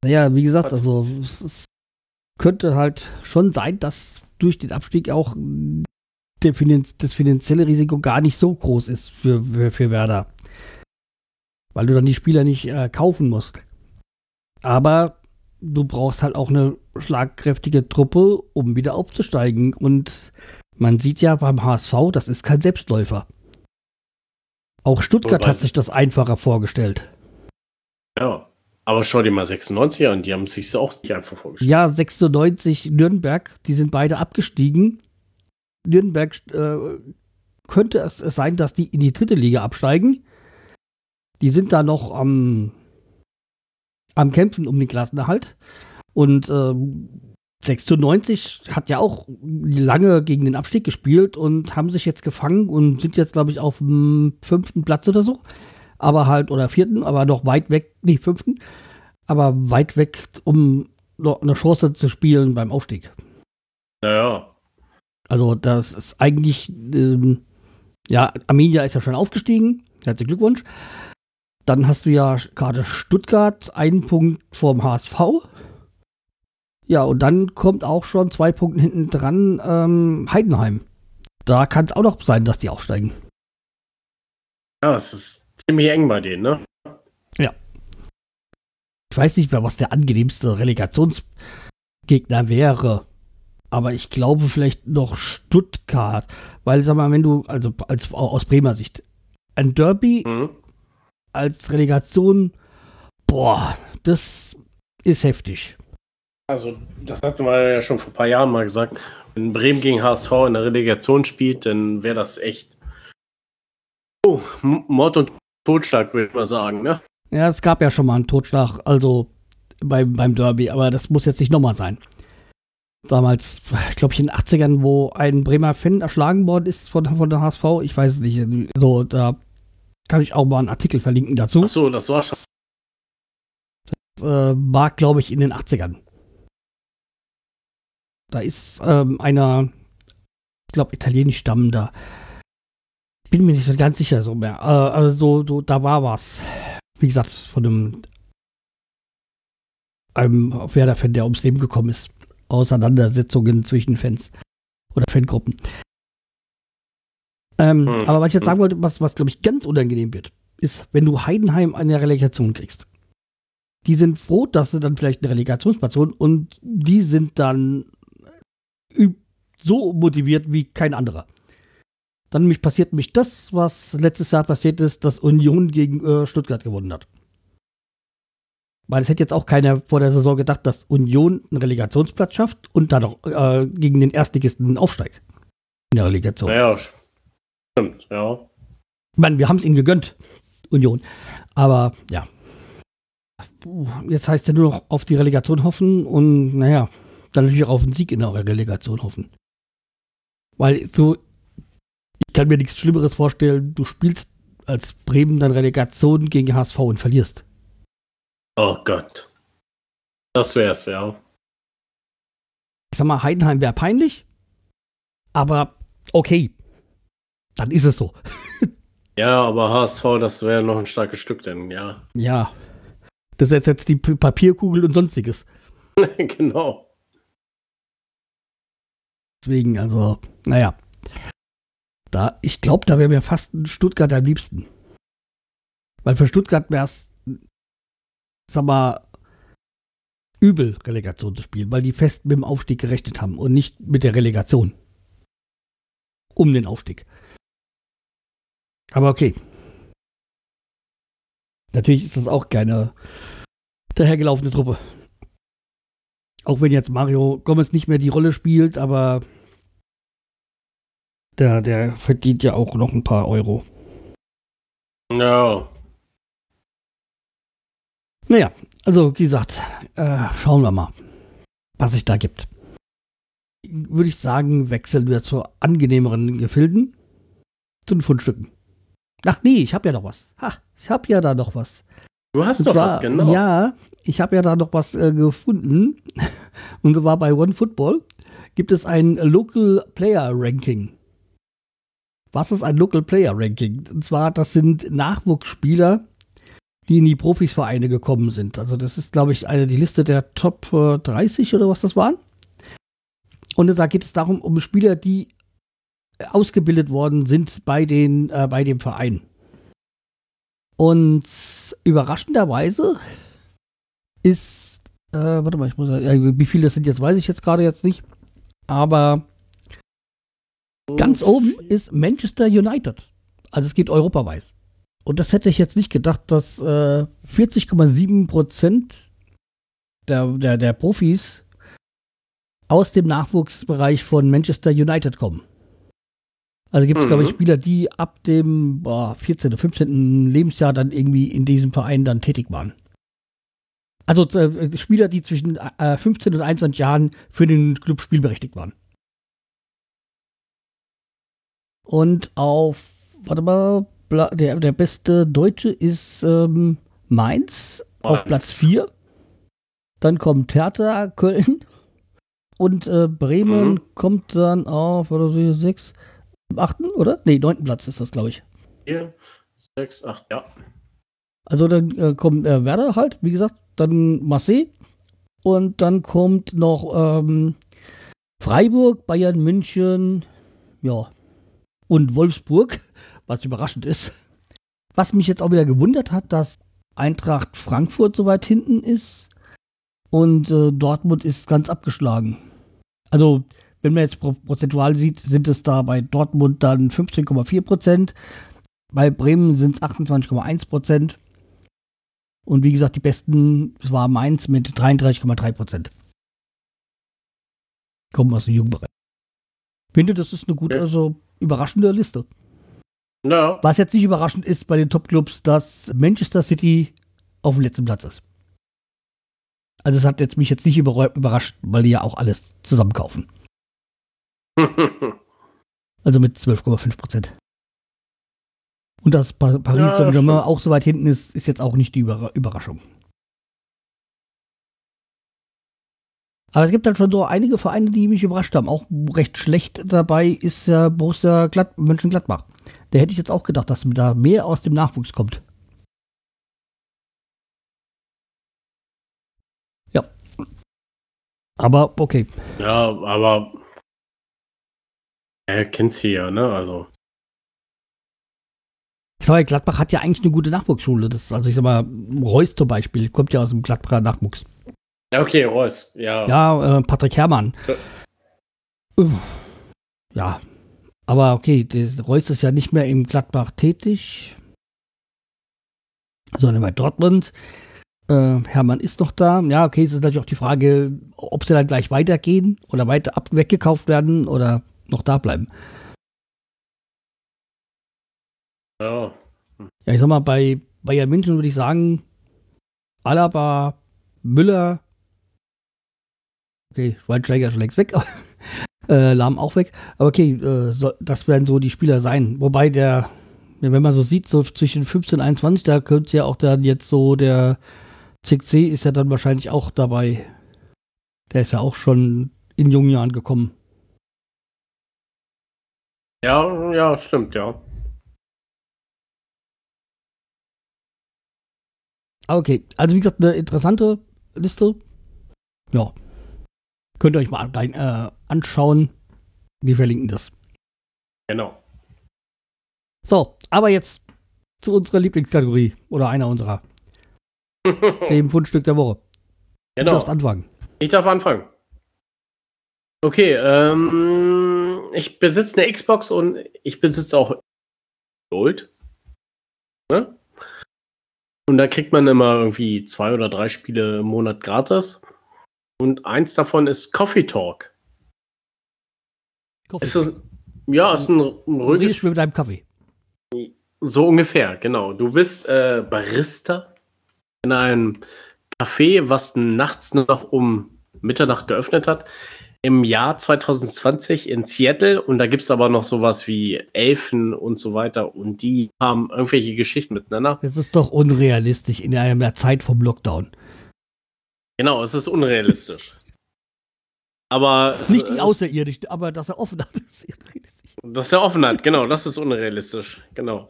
Naja, wie gesagt, also es könnte halt schon sein, dass durch den Abstieg auch Finanz das finanzielle Risiko gar nicht so groß ist für, für, für Werder. Weil du dann die Spieler nicht äh, kaufen musst. Aber du brauchst halt auch eine schlagkräftige Truppe, um wieder aufzusteigen. Und man sieht ja beim HSV, das ist kein Selbstläufer. Auch Stuttgart hat sich das einfacher vorgestellt. Ja, aber schau dir mal 96 an, die haben sich auch nicht einfach vorgestellt. Ja, 96 Nürnberg, die sind beide abgestiegen. Nürnberg äh, könnte es sein, dass die in die dritte Liga absteigen. Die sind da noch am am Kämpfen um den Klassenerhalt. Und äh, 96 hat ja auch lange gegen den Abstieg gespielt und haben sich jetzt gefangen und sind jetzt, glaube ich, auf dem fünften Platz oder so. Aber halt, oder vierten, aber noch weit weg, nicht fünften, aber weit weg, um noch eine Chance zu spielen beim Aufstieg. Naja. Also, das ist eigentlich, ähm, ja, Arminia ist ja schon aufgestiegen. Herzlichen Glückwunsch. Dann hast du ja gerade Stuttgart, einen Punkt vorm HSV. Ja, und dann kommt auch schon zwei Punkte hinten dran ähm, Heidenheim. Da kann es auch noch sein, dass die aufsteigen. Ja, es ist ziemlich eng bei denen, ne? Ja. Ich weiß nicht mehr, was der angenehmste Relegationsgegner wäre. Aber ich glaube vielleicht noch Stuttgart. Weil, sag mal, wenn du, also als, aus Bremer Sicht, ein Derby mhm als Relegation, boah, das ist heftig. Also, das hatten wir ja schon vor ein paar Jahren mal gesagt. Wenn Bremen gegen HSV in der Relegation spielt, dann wäre das echt oh, Mord und Totschlag, würde ich mal sagen, ne? Ja, es gab ja schon mal einen Totschlag, also beim, beim Derby, aber das muss jetzt nicht nochmal sein. Damals, glaube ich, in den 80ern, wo ein Bremer Fan erschlagen worden ist von, von der HSV, ich weiß es nicht, so, da kann ich auch mal einen Artikel verlinken dazu. Ach so, das war schon. Das äh, war, glaube ich, in den 80ern. Da ist ähm, einer, ich glaube, italienisch stammender. Bin mir nicht ganz sicher so mehr. Äh, also, so, da war was. Wie gesagt, von einem, einem Werder-Fan, der ums Leben gekommen ist. Auseinandersetzungen zwischen Fans oder Fangruppen. Ähm, hm. Aber was ich jetzt sagen wollte, was, was glaube ich ganz unangenehm wird, ist, wenn du Heidenheim eine Relegation kriegst. Die sind froh, dass sie dann vielleicht eine Relegationsplatz holen und die sind dann so motiviert wie kein anderer. Dann nämlich passiert nämlich das, was letztes Jahr passiert ist, dass Union gegen äh, Stuttgart gewonnen hat. Weil es hätte jetzt auch keiner vor der Saison gedacht, dass Union einen Relegationsplatz schafft und dann auch äh, gegen den Erstligisten aufsteigt. In der Relegation. Naja, Stimmt, ja. Ich meine, wir haben es ihnen gegönnt, Union. Aber ja. Jetzt heißt ja nur noch auf die Relegation hoffen und naja, dann natürlich auch auf den Sieg in der Relegation hoffen. Weil so, ich kann mir nichts Schlimmeres vorstellen, du spielst als Bremen dann Relegation gegen HSV und verlierst. Oh Gott. Das wär's, ja. Ich sag mal, Heidenheim wäre peinlich, aber okay dann ist es so. ja, aber HSV, das wäre noch ein starkes Stück, denn ja. Ja. Das ist jetzt die Papierkugel und sonstiges. genau. Deswegen, also, naja. Da, ich glaube, da wäre mir fast ein Stuttgart am liebsten. Weil für Stuttgart wäre es, sag mal, übel, Relegation zu spielen, weil die fest mit dem Aufstieg gerechnet haben und nicht mit der Relegation. Um den Aufstieg. Aber okay. Natürlich ist das auch keine dahergelaufene Truppe. Auch wenn jetzt Mario Gomez nicht mehr die Rolle spielt, aber der, der verdient ja auch noch ein paar Euro. Ja. Naja, also wie gesagt, äh, schauen wir mal, was sich da gibt. Würde ich sagen, wechseln wir zu angenehmeren Gefilden, zu den Fundstücken. Ach nee, ich habe ja noch was. Ha, ich habe ja da noch was. Du hast Und doch zwar, was, genau. Ja, ich habe ja da noch was äh, gefunden. Und zwar bei OneFootball gibt es ein Local Player Ranking. Was ist ein Local Player Ranking? Und zwar, das sind Nachwuchsspieler, die in die Profisvereine gekommen sind. Also das ist, glaube ich, eine die Liste der Top äh, 30 oder was das waren. Und da geht es darum, um Spieler, die ausgebildet worden sind bei, den, äh, bei dem Verein. Und überraschenderweise ist, äh, warte mal, ich muss, äh, wie viele das sind jetzt, weiß ich jetzt gerade jetzt nicht. Aber ganz oben ist Manchester United. Also es geht europaweit. Und das hätte ich jetzt nicht gedacht, dass äh, 40,7 Prozent der, der, der Profis aus dem Nachwuchsbereich von Manchester United kommen. Also gibt es, Mhm. glaube ich, Spieler, die ab dem boah, 14., 15. Lebensjahr dann irgendwie in diesem Verein dann tätig waren. Also äh, Spieler, die zwischen äh, 15 und 21 Jahren für den Club spielberechtigt waren. Und auf, warte mal, der, der beste Deutsche ist ähm, Mainz auf. Platz 4. Dann kommt Hertha, Köln. Und äh, Bremen Mhm. kommt dann auf, oder so, 6, 8. oder? Nee, 9. Platz ist das, glaube ich. Vier, sechs, acht, ja. Also dann äh, kommt äh, Werder halt, wie gesagt, dann Marseille und dann kommt noch ähm, Freiburg, Bayern München, ja, und Wolfsburg, was überraschend ist. Was mich jetzt auch wieder gewundert hat, dass Eintracht Frankfurt so weit hinten ist und äh, Dortmund ist ganz abgeschlagen. Also, wenn man jetzt pro prozentual sieht, sind es da bei Dortmund dann 15,4 Prozent, bei Bremen sind es 28,1 Prozent. Und wie gesagt, die besten, es war Mainz mit 33,3 Prozent. Kommen aus dem Jugendbereich. Ich finde, das ist eine gute, also überraschende Liste. Ja, Was jetzt nicht überraschend ist bei den Topclubs, dass Manchester City auf dem letzten Platz ist. Also es hat jetzt mich jetzt nicht überra- überrascht, weil die ja auch alles zusammenkaufen. Also mit 12,5 Prozent. Und dass Pa- Paris Ja, Saint-Germain auch so weit hinten ist, ist jetzt auch nicht die Überra Überraschung. Aber es gibt dann schon so einige Vereine, die mich überrascht haben. Auch recht schlecht dabei ist ja Borussia Glatt Mönchengladbach. Da hätte ich jetzt auch gedacht, dass da mehr aus dem Nachwuchs kommt. Ja. Aber okay. ja, aber er kennt sie ja, ne? Also. Ich sag mal, Gladbach hat ja eigentlich eine gute Nachwuchsschule. Das also ich sag mal, Reus zum Beispiel kommt ja aus dem Gladbacher Nachwuchs. Ja, okay, Reus, ja. Ja, äh, Patrick Herrmann. Ja. Ja. Aber okay, das, Reus ist ja nicht mehr im Gladbach tätig, sondern bei Dortmund. Äh, Hermann ist noch da. Ja, okay, es ist natürlich auch die Frage, ob sie dann gleich weitergehen oder weiter ab weggekauft werden oder noch da bleiben. ja. Ja, ich sag mal, bei Bayern München würde ich sagen, Alaba, Müller, okay, Schweinsteiger ist schon längst weg, äh, Lahm auch weg, aber okay, äh, so, das werden so die Spieler sein. Wobei der, wenn man so sieht, so zwischen 15 und 21, da könnte ja auch dann jetzt so der CC ist ja dann wahrscheinlich auch dabei. Der ist ja auch schon in jungen Jahren gekommen. Ja, ja, stimmt, ja. Aber okay, also wie gesagt, eine interessante Liste. Ja. Könnt ihr euch mal rein, äh, anschauen. Wir verlinken das. Genau. So, aber jetzt zu unserer Lieblingskategorie oder einer unserer, dem Fundstück der Woche. Du genau. darfst anfangen. Ich darf anfangen. Okay, ähm, ich besitze eine Xbox und ich besitze auch Gold. Ne? Und da kriegt man immer irgendwie zwei oder drei Spiele im Monat gratis. Und eins davon ist Coffee Talk. Coffee. Ist das, ja, ist ein, ein ruhiges Spiel mit deinem Kaffee. So ungefähr, genau. Du bist äh, Barista in einem Café, was nachts noch um Mitternacht geöffnet hat im Jahr 2020 in Seattle und da gibt es aber noch sowas wie Elfen und so weiter und die haben irgendwelche Geschichten miteinander. Es ist doch unrealistisch in einer Zeit vom Lockdown. Genau, es ist unrealistisch. aber. Nicht die Außerirdischen, aber dass er offen hat, ist unrealistisch. Dass er offen hat, genau, das ist unrealistisch, genau.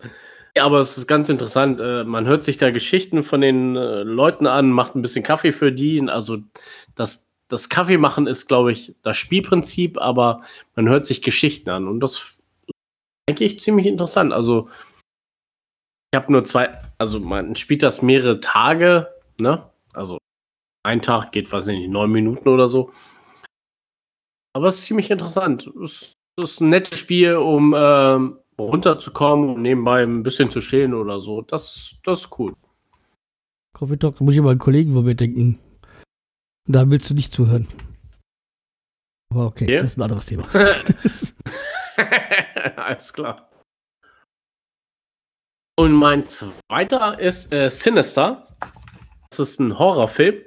Ja, aber es ist ganz interessant. Äh, man hört sich da Geschichten von den äh, Leuten an, macht ein bisschen Kaffee für die. Also das das Kaffee machen ist, glaube ich, das Spielprinzip, aber man hört sich Geschichten an und das ist eigentlich ziemlich interessant. Also ich habe nur zwei, also man spielt das mehrere Tage, ne? Also ein Tag geht, weiß nicht, neun Minuten oder so. Aber es ist ziemlich interessant. Es ist ein nettes Spiel, um ähm, runterzukommen und nebenbei ein bisschen zu chillen oder so. Das, das ist cool. Coffee Talk, da muss ich mal einen Kollegen von mir denken. Da willst du nicht zuhören. Aber okay, yeah. das ist ein anderes Thema. Alles klar. Und mein zweiter ist äh, Sinister. Das ist ein Horrorfilm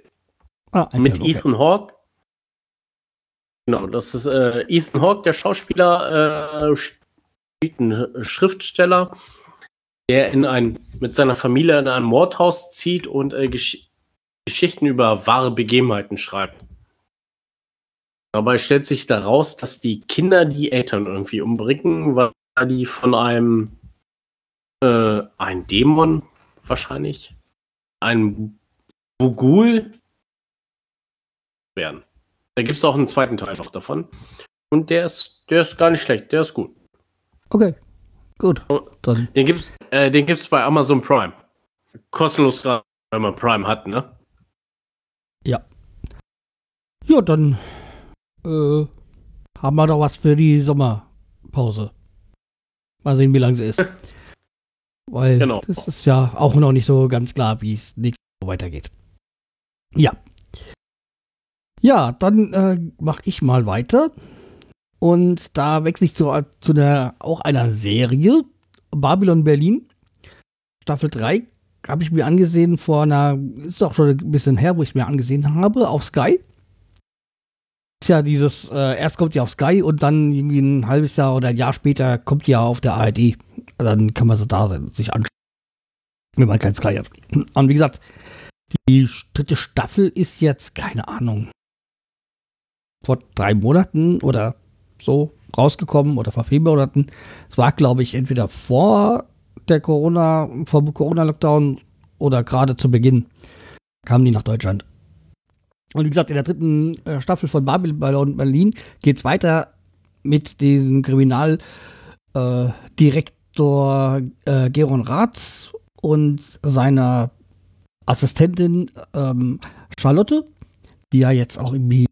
ah, mit okay. Ethan Hawke. Genau, das ist äh, Ethan Hawke, der Schauspieler, äh, spielt einen Schriftsteller, der in ein, mit seiner Familie in ein Mordhaus zieht und äh, Gesch Geschichten über wahre Begebenheiten schreibt. Dabei stellt sich daraus, dass die Kinder die Eltern irgendwie umbringen, weil die von einem äh, ein Dämon wahrscheinlich, ein Bugul werden. Da gibt es auch einen zweiten Teil noch davon. Und der ist, der ist gar nicht schlecht, der ist gut. Okay, gut. Dann. Den gibt's, äh, den gibt's bei Amazon Prime. Kostenlos, wenn man Prime hat, ne? Ja. Ja, dann äh, haben wir doch was für die Sommerpause. Mal sehen, wie lang sie ist. Weil genau. das ist ja auch noch nicht so ganz klar, wie es nächste Woche weitergeht. Ja. Ja, dann äh, mache ich mal weiter. Und da wechsle ich zu, zu einer, auch einer Serie. Babylon Berlin. Staffel 3 habe ich mir angesehen vor einer, ist auch schon ein bisschen her, wo ich mir angesehen habe, auf Sky. Ist ja dieses, äh, erst kommt sie auf Sky und dann irgendwie ein halbes Jahr oder ein Jahr später kommt die ja auf der ARD. Dann kann man sie da sein, sich anschauen. Wenn man kein Sky hat. Und wie gesagt, die dritte Staffel ist jetzt, keine Ahnung, vor drei Monaten oder so rausgekommen oder vor vier Monaten. Es war, glaube ich, entweder vor der Corona, vom Corona-Lockdown oder gerade zu Beginn kamen die nach Deutschland. Und wie gesagt, in der dritten äh, Staffel von Babylon Berlin geht es weiter mit dem Kriminaldirektor äh, äh, Geron Ratz und seiner Assistentin ähm, Charlotte, die ja jetzt auch irgendwie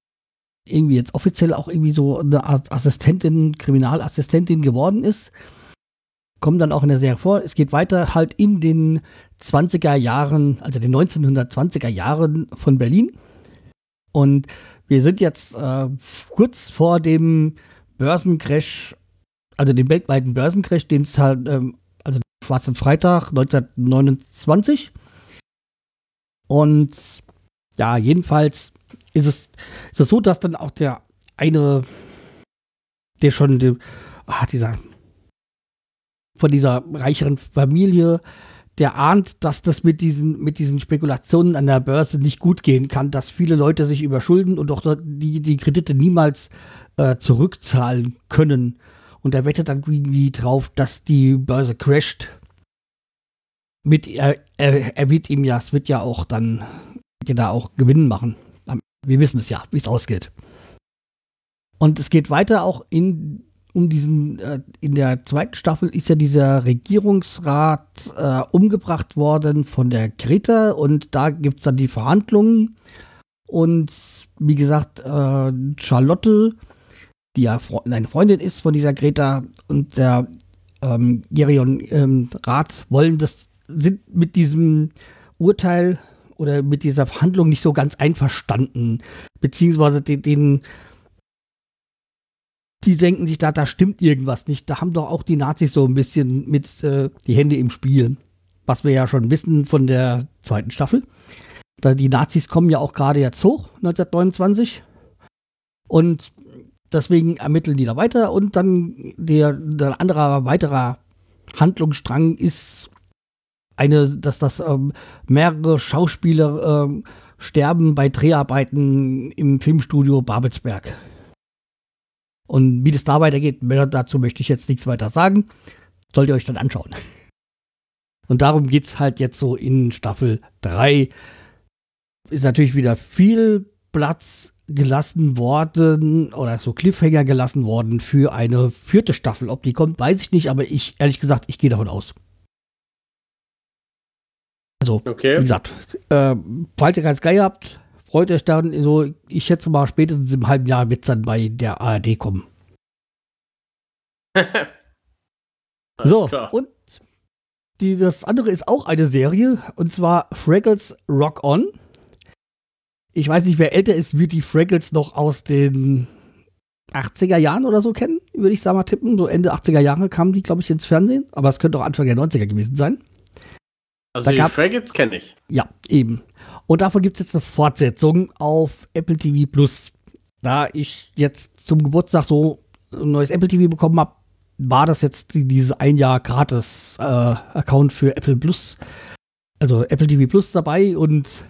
irgendwie jetzt offiziell auch irgendwie so eine Assistentin, Kriminalassistentin geworden ist kommen dann auch in der Serie vor. Es geht weiter halt in den 20er Jahren, also den 1920er Jahren von Berlin. Und wir sind jetzt äh, kurz vor dem Börsencrash, also dem weltweiten Börsencrash, den es halt, ähm, also Schwarzen Freitag 1929. Und ja, jedenfalls ist es, ist es so, dass dann auch der eine, der schon, der, ah, dieser von dieser reicheren Familie, der ahnt, dass das mit diesen, mit diesen Spekulationen an der Börse nicht gut gehen kann, dass viele Leute sich überschulden und auch die, die Kredite niemals äh, zurückzahlen können. Und er wettet dann irgendwie drauf, dass die Börse crasht. Mit, er, er, er wird ihm ja, es wird ja auch dann, wird ja da auch Gewinn machen. Wir wissen es ja, wie es ausgeht. Und es geht weiter auch in um diesen, äh, in der zweiten Staffel ist ja dieser Regierungsrat äh, umgebracht worden von der Greta und da gibt es dann die Verhandlungen. Und wie gesagt, äh, Charlotte, die ja eine Freundin ist von dieser Greta und der ähm, Gerion ähm, Rat wollen das, sind mit diesem Urteil oder mit dieser Verhandlung nicht so ganz einverstanden. Beziehungsweise den, den die denken sich da, da stimmt irgendwas nicht. Da haben doch auch die Nazis so ein bisschen mit äh, die Hände im Spiel. Was wir ja schon wissen von der zweiten Staffel. Da die Nazis kommen ja auch gerade jetzt hoch, 1929. Und deswegen ermitteln die da weiter und dann der, der andere weiterer Handlungsstrang ist eine, dass das ähm, mehrere Schauspieler ähm, sterben bei Dreharbeiten im Filmstudio Babelsberg. Und wie das da weitergeht, dazu möchte ich jetzt nichts weiter sagen. Sollt ihr euch dann anschauen. Und darum geht es halt jetzt so in Staffel 3. Ist natürlich wieder viel Platz gelassen worden oder so Cliffhanger gelassen worden für eine vierte Staffel. Ob die kommt, weiß ich nicht, aber ich, ehrlich gesagt, ich gehe davon aus. Also, okay. wie gesagt, äh, falls ihr keinen Sky habt, freut euch dann so, ich schätze mal, spätestens im halben Jahr wird es dann bei der ARD kommen. so, klar. und die, das andere ist auch eine Serie, und zwar Fraggles Rock On. Ich weiß nicht, wer älter ist, wird die Fraggles noch aus den 80er Jahren oder so kennen, würde ich sagen mal tippen. So Ende 80er Jahre kamen die, glaube ich, ins Fernsehen, aber es könnte auch Anfang der 90er gewesen sein. Also da die Fraggles kenne ich. Ja, eben. Und davon gibt es jetzt eine Fortsetzung auf Apple TV Plus. Da ich jetzt zum Geburtstag so ein neues Apple TV bekommen habe, war das jetzt dieses ein Jahr gratis äh, Account für Apple Plus, also Apple TV Plus dabei und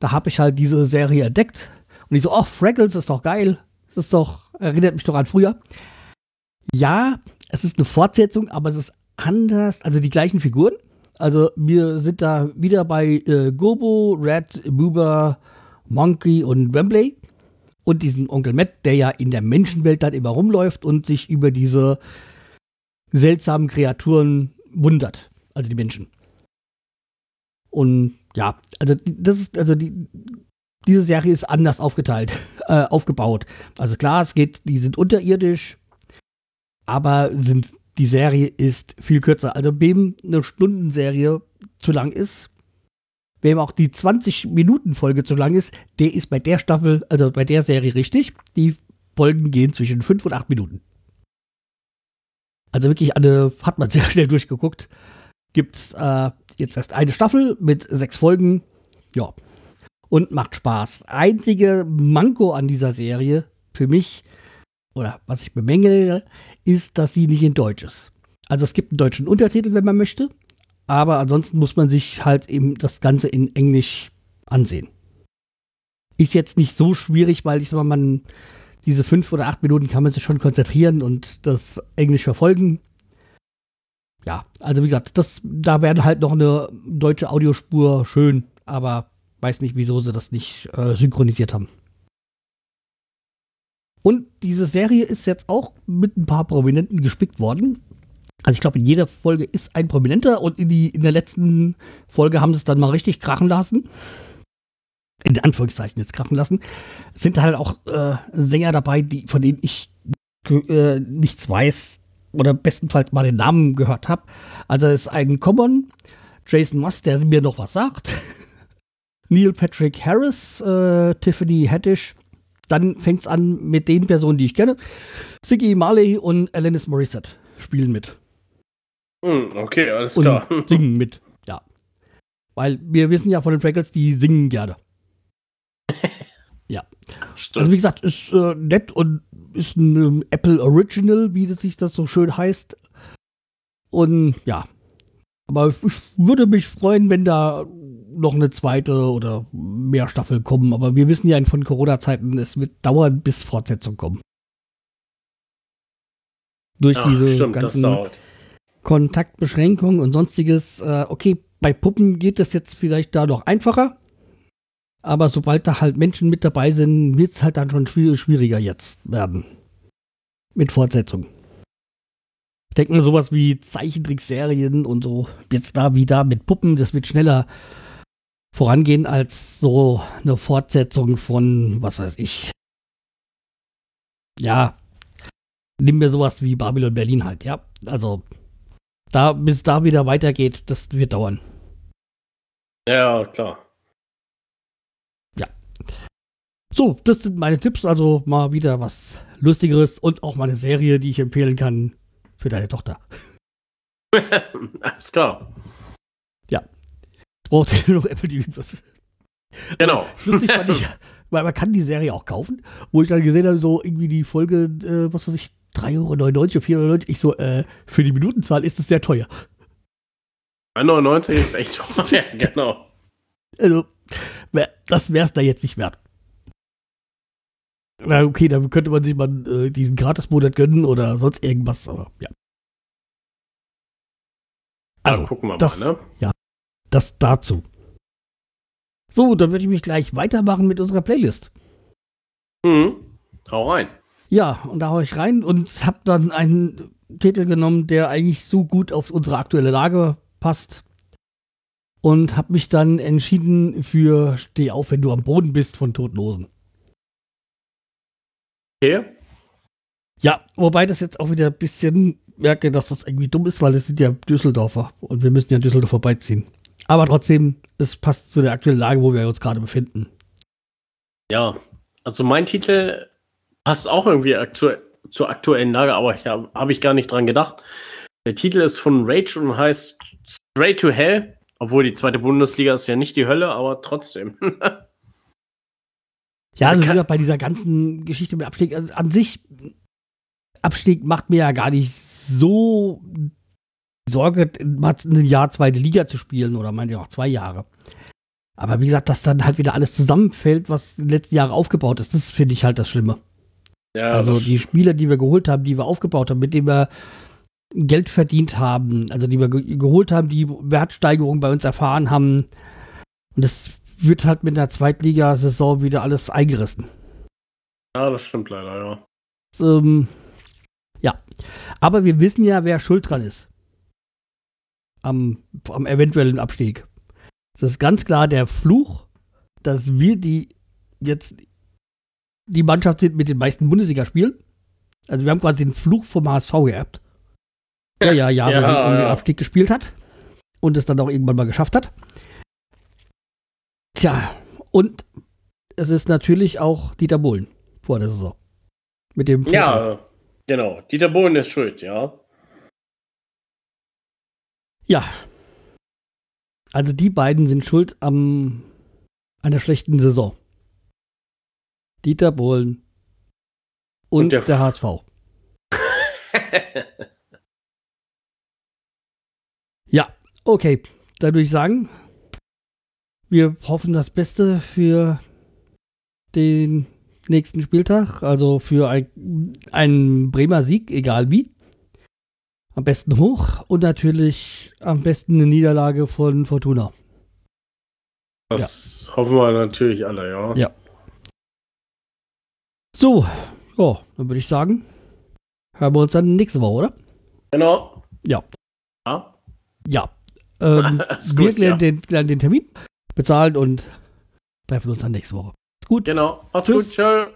da habe ich halt diese Serie entdeckt und ich so, oh, Fraggles ist doch geil, das ist doch, erinnert mich doch an früher. Ja, es ist eine Fortsetzung, aber es ist anders, also die gleichen Figuren, also wir sind da wieder bei äh, Gobo, Red, Boober, Monkey und Wembley. Und diesen Onkel Matt, der ja in der Menschenwelt dann immer rumläuft und sich über diese seltsamen Kreaturen wundert. Also die Menschen. Und ja, also das ist, also die, diese Serie ist anders aufgeteilt, äh, aufgebaut. Also klar, es geht, die sind unterirdisch, aber sind die Serie ist viel kürzer. Also wem eine Stundenserie zu lang ist, wem auch die 20-Minuten-Folge zu lang ist, der ist bei der Staffel, also bei der Serie richtig. Die Folgen gehen zwischen 5 und 8 Minuten. Also wirklich eine, hat man sehr schnell durchgeguckt. Gibt's äh, jetzt erst eine Staffel mit sechs Folgen. Ja. Und macht Spaß. Einzige Manko an dieser Serie für mich, oder was ich bemängele, ist, dass sie nicht in Deutsch ist. Also es gibt einen deutschen Untertitel, wenn man möchte, aber ansonsten muss man sich halt eben das Ganze in Englisch ansehen. Ist jetzt nicht so schwierig, weil ich sag mal, man diese fünf oder acht Minuten kann man sich schon konzentrieren und das Englisch verfolgen. Ja, also wie gesagt, das, da wäre halt noch eine deutsche Audiospur schön, aber weiß nicht, wieso sie das nicht äh, synchronisiert haben. Und diese Serie ist jetzt auch mit ein paar Prominenten gespickt worden. Also ich glaube, in jeder Folge ist ein Prominenter und in, die, in der letzten Folge haben sie es dann mal richtig krachen lassen. In Anführungszeichen jetzt krachen lassen. Es sind halt auch äh, Sänger dabei, die, von denen ich äh, nichts weiß oder bestenfalls mal den Namen gehört habe. Also es ist ein Common, Jason Moss, der mir noch was sagt. Neil Patrick Harris, äh, Tiffany Haddish, dann fängt es an mit den Personen, die ich kenne. Siggy Marley und Alanis Morissette spielen mit. Hm, okay, alles klar. Und singen mit, ja. Weil wir wissen ja von den Fraggles, die singen gerne. ja. Stimmt. Also wie gesagt, ist äh, nett und ist ein ähm, Apple Original, wie das sich das so schön heißt. Und ja. Aber ich würde mich freuen, wenn da noch eine zweite oder mehr Staffel kommen. Aber wir wissen ja von Corona-Zeiten, es wird dauern, bis Fortsetzung kommen. Durch Ach, diese stimmt, ganzen Kontaktbeschränkungen und sonstiges. Äh, okay, bei Puppen geht es jetzt vielleicht da noch einfacher. Aber sobald da halt Menschen mit dabei sind, wird es halt dann schon schwieriger jetzt werden. Mit Fortsetzung. Ich denke mal, sowas wie Zeichentrickserien und so, jetzt da wie da mit Puppen, das wird schneller vorangehen als so eine Fortsetzung von, was weiß ich. Ja, nehmen wir sowas wie Babylon Berlin halt, ja. Also, da, bis da wieder weitergeht, das wird dauern. Ja, klar. So, das sind meine Tipps. Also mal wieder was Lustigeres und auch mal eine Serie, die ich empfehlen kann für deine Tochter. Alles klar. Braucht ihr noch Apple TV Plus. Genau. Lustig fand ich, weil man kann die Serie auch kaufen, wo ich dann gesehen habe, so irgendwie die Folge, äh, was weiß ich, 3,99 Euro oder 4,99 Euro. Ich so, äh, für die Minutenzahl ist es sehr teuer. 99 ist echt teuer, genau. Also, das wäre es da jetzt nicht wert. Na, okay, dann könnte man sich mal äh, diesen Gratis-Monat gönnen oder sonst irgendwas, aber ja. Also, ja, gucken wir das- mal, ne? Das dazu. So, dann würde ich mich gleich weitermachen mit unserer Playlist. Mhm. Hau rein. Ja, und da hau ich rein und habe dann einen Titel genommen, der eigentlich so gut auf unsere aktuelle Lage passt. Und habe mich dann entschieden für Steh auf, wenn du am Boden bist von Totlosen. Okay. Ja, wobei das jetzt auch wieder ein bisschen merke, dass das irgendwie dumm ist, weil es sind ja Düsseldorfer und wir müssen ja Düsseldorf vorbeiziehen. Aber trotzdem, es passt zu der aktuellen Lage, wo wir uns gerade befinden. Ja. Also mein Titel passt auch irgendwie aktu zur aktuellen Lage, aber ich habe hab ich gar nicht dran gedacht. Der Titel ist von Rage und heißt Straight to Hell. Obwohl die zweite Bundesliga ist ja nicht die Hölle, aber trotzdem. Ja, also wie Kann- gesagt, bei dieser ganzen Geschichte mit Abstieg, also an sich, Abstieg macht mir ja gar nicht so Sorge, mal ein Jahr zweite Liga zu spielen oder meine auch zwei Jahre. Aber wie gesagt, dass dann halt wieder alles zusammenfällt, was in den letzten Jahren aufgebaut ist, das finde ich halt das Schlimme. ja, also das- die Spieler, die wir geholt haben, die wir aufgebaut haben, mit denen wir Geld verdient haben, also die wir ge geholt haben, die Wertsteigerung bei uns erfahren haben. Und das wird halt mit der Zweitligasaison wieder alles eingerissen. ja, das stimmt leider, ja. ähm, ja. Aber wir wissen ja, wer schuld dran ist. Am, am eventuellen Abstieg. Das ist ganz klar der Fluch, dass wir die jetzt die Mannschaft sind mit den meisten Bundesligaspielen. Also wir haben quasi den Fluch vom HSV geerbt. Der ja jahrelang Ja, um den ja. Abstieg gespielt hat und es dann auch irgendwann mal geschafft hat. Tja, und es ist natürlich auch Dieter Bohlen vor der Saison. Mit dem Total. Ja, genau. Dieter Bohlen ist schuld, ja. Ja. Also die beiden sind schuld am einer schlechten Saison. Dieter Bohlen und, Und der der, HSV. Ja, okay. Dann würde ich sagen, wir hoffen das Beste für den nächsten Spieltag, also für ein, einen Bremer Sieg, egal wie. Am besten hoch und natürlich am besten eine Niederlage von Fortuna. Das hoffen wir natürlich alle, ja. Ja. So, ja, dann würde ich sagen, hören wir uns dann nächste Woche, oder? Genau. Ja. Ja. Ja. Ähm, Ist wir gut, klären, ja. den, klären den Termin, bezahlen und treffen uns dann nächste Woche. Gut. Genau. Macht's Tschüss. gut. Ciao.